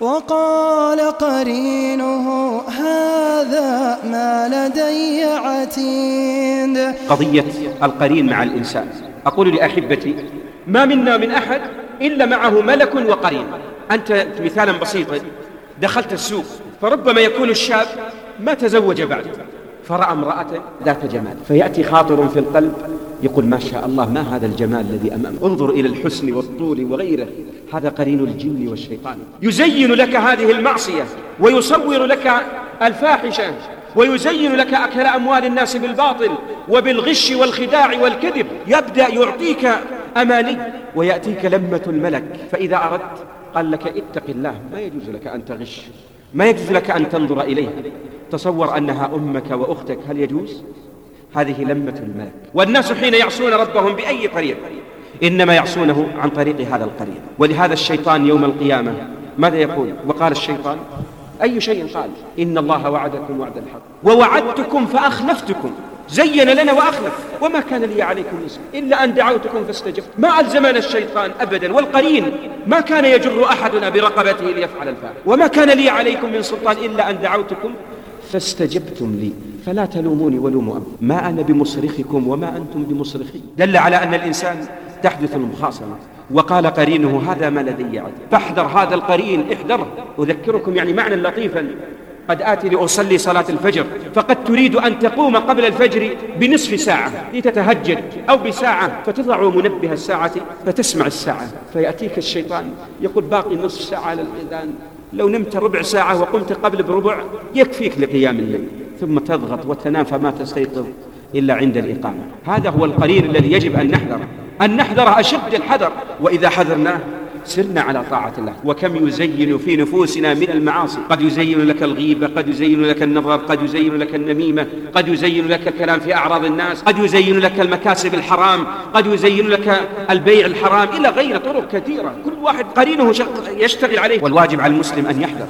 وقال قرينه هذا ما لدي عتيد. قضية القرين مع الإنسان. أقول لأحبتي ما منا من أحد إلا معه ملك وقرين. أنت مثالا بسيطا دخلت السوق فربما يكون الشاب ما تزوج بعد فرأى امرأة ذات جمال فيأتي خاطر في القلب يقول ما شاء الله ما هذا الجمال الذي أمامه انظر إلى الحسن والطول وغيره. هذا قرين الجن والشيطان. يزين لك هذه المعصية ويصور لك الفاحشة ويزين لك أكل أموال الناس بالباطل وبالغش والخداع والكذب. يبدأ يعطيك أماني ويأتيك لمة الملك. فإذا أردت قال لك اتق الله ما يجوز لك أن تغش ما يجوز لك أن تنظر إليها تصور أنها أمك وأختك هل يجوز؟ هذه لمة الملك. والناس حين يعصون ربهم بأي طريق؟ إنما يعصونه عن طريق هذا القرين ولهذا الشيطان يوم القيامة ماذا يقول؟ وقال الشيطان أي شيء قال؟ إن الله وعدكم وعد الحق. ووعدتكم فأخلفتكم. زين لنا وأخلف. وما كان لي عليكم اسم إلا أن دعوتكم فاستجبت. ما ألزمنا الشيطان أبدا. والقرين ما كان يجر أحدنا برقبته ليفعل الفاحش وما كان لي عليكم من سلطان إلا أن دعوتكم فاستجبتم لي فلا تلوموني ولوموا ما أنا بمصرخكم وما أنتم بمصرخي. دل على أن الإنسان تحدث المخاصمة. وقال قرينه هذا ما لدي عد فاحذر هذا القرين احذره. أذكركم يعني معنى لطيفا. قد آتي لأصلي صلاة الفجر فقد تريد أن تقوم قبل الفجر بنصف ساعة لتتهجد أو بساعة فتضع منبه الساعة فتسمع الساعة. فيأتيك الشيطان يقول باقي نصف ساعة على الإذان لو نمت ربع ساعة وقمت قبل بربع يكفيك لقيام الليل. ثم تضغط وتنام فما تستيقظ إلا عند الإقامة. هذا هو القرين الذي يجب أن نحذره أن نحذر أشد الحذر. وإذا حذرناه سرنا على طاعة الله. وكم يزين في نفوسنا من المعاصي. قد يزين لك الغيبة قد يزين لك النظر قد يزين لك النميمة قد يزين لك الكلام في أعراض الناس قد يزين لك المكاسب الحرام قد يزين لك البيع الحرام إلى غير طرق كثيرة. كل واحد قرينه يشتغل عليه. والواجب على المسلم أن يحذر.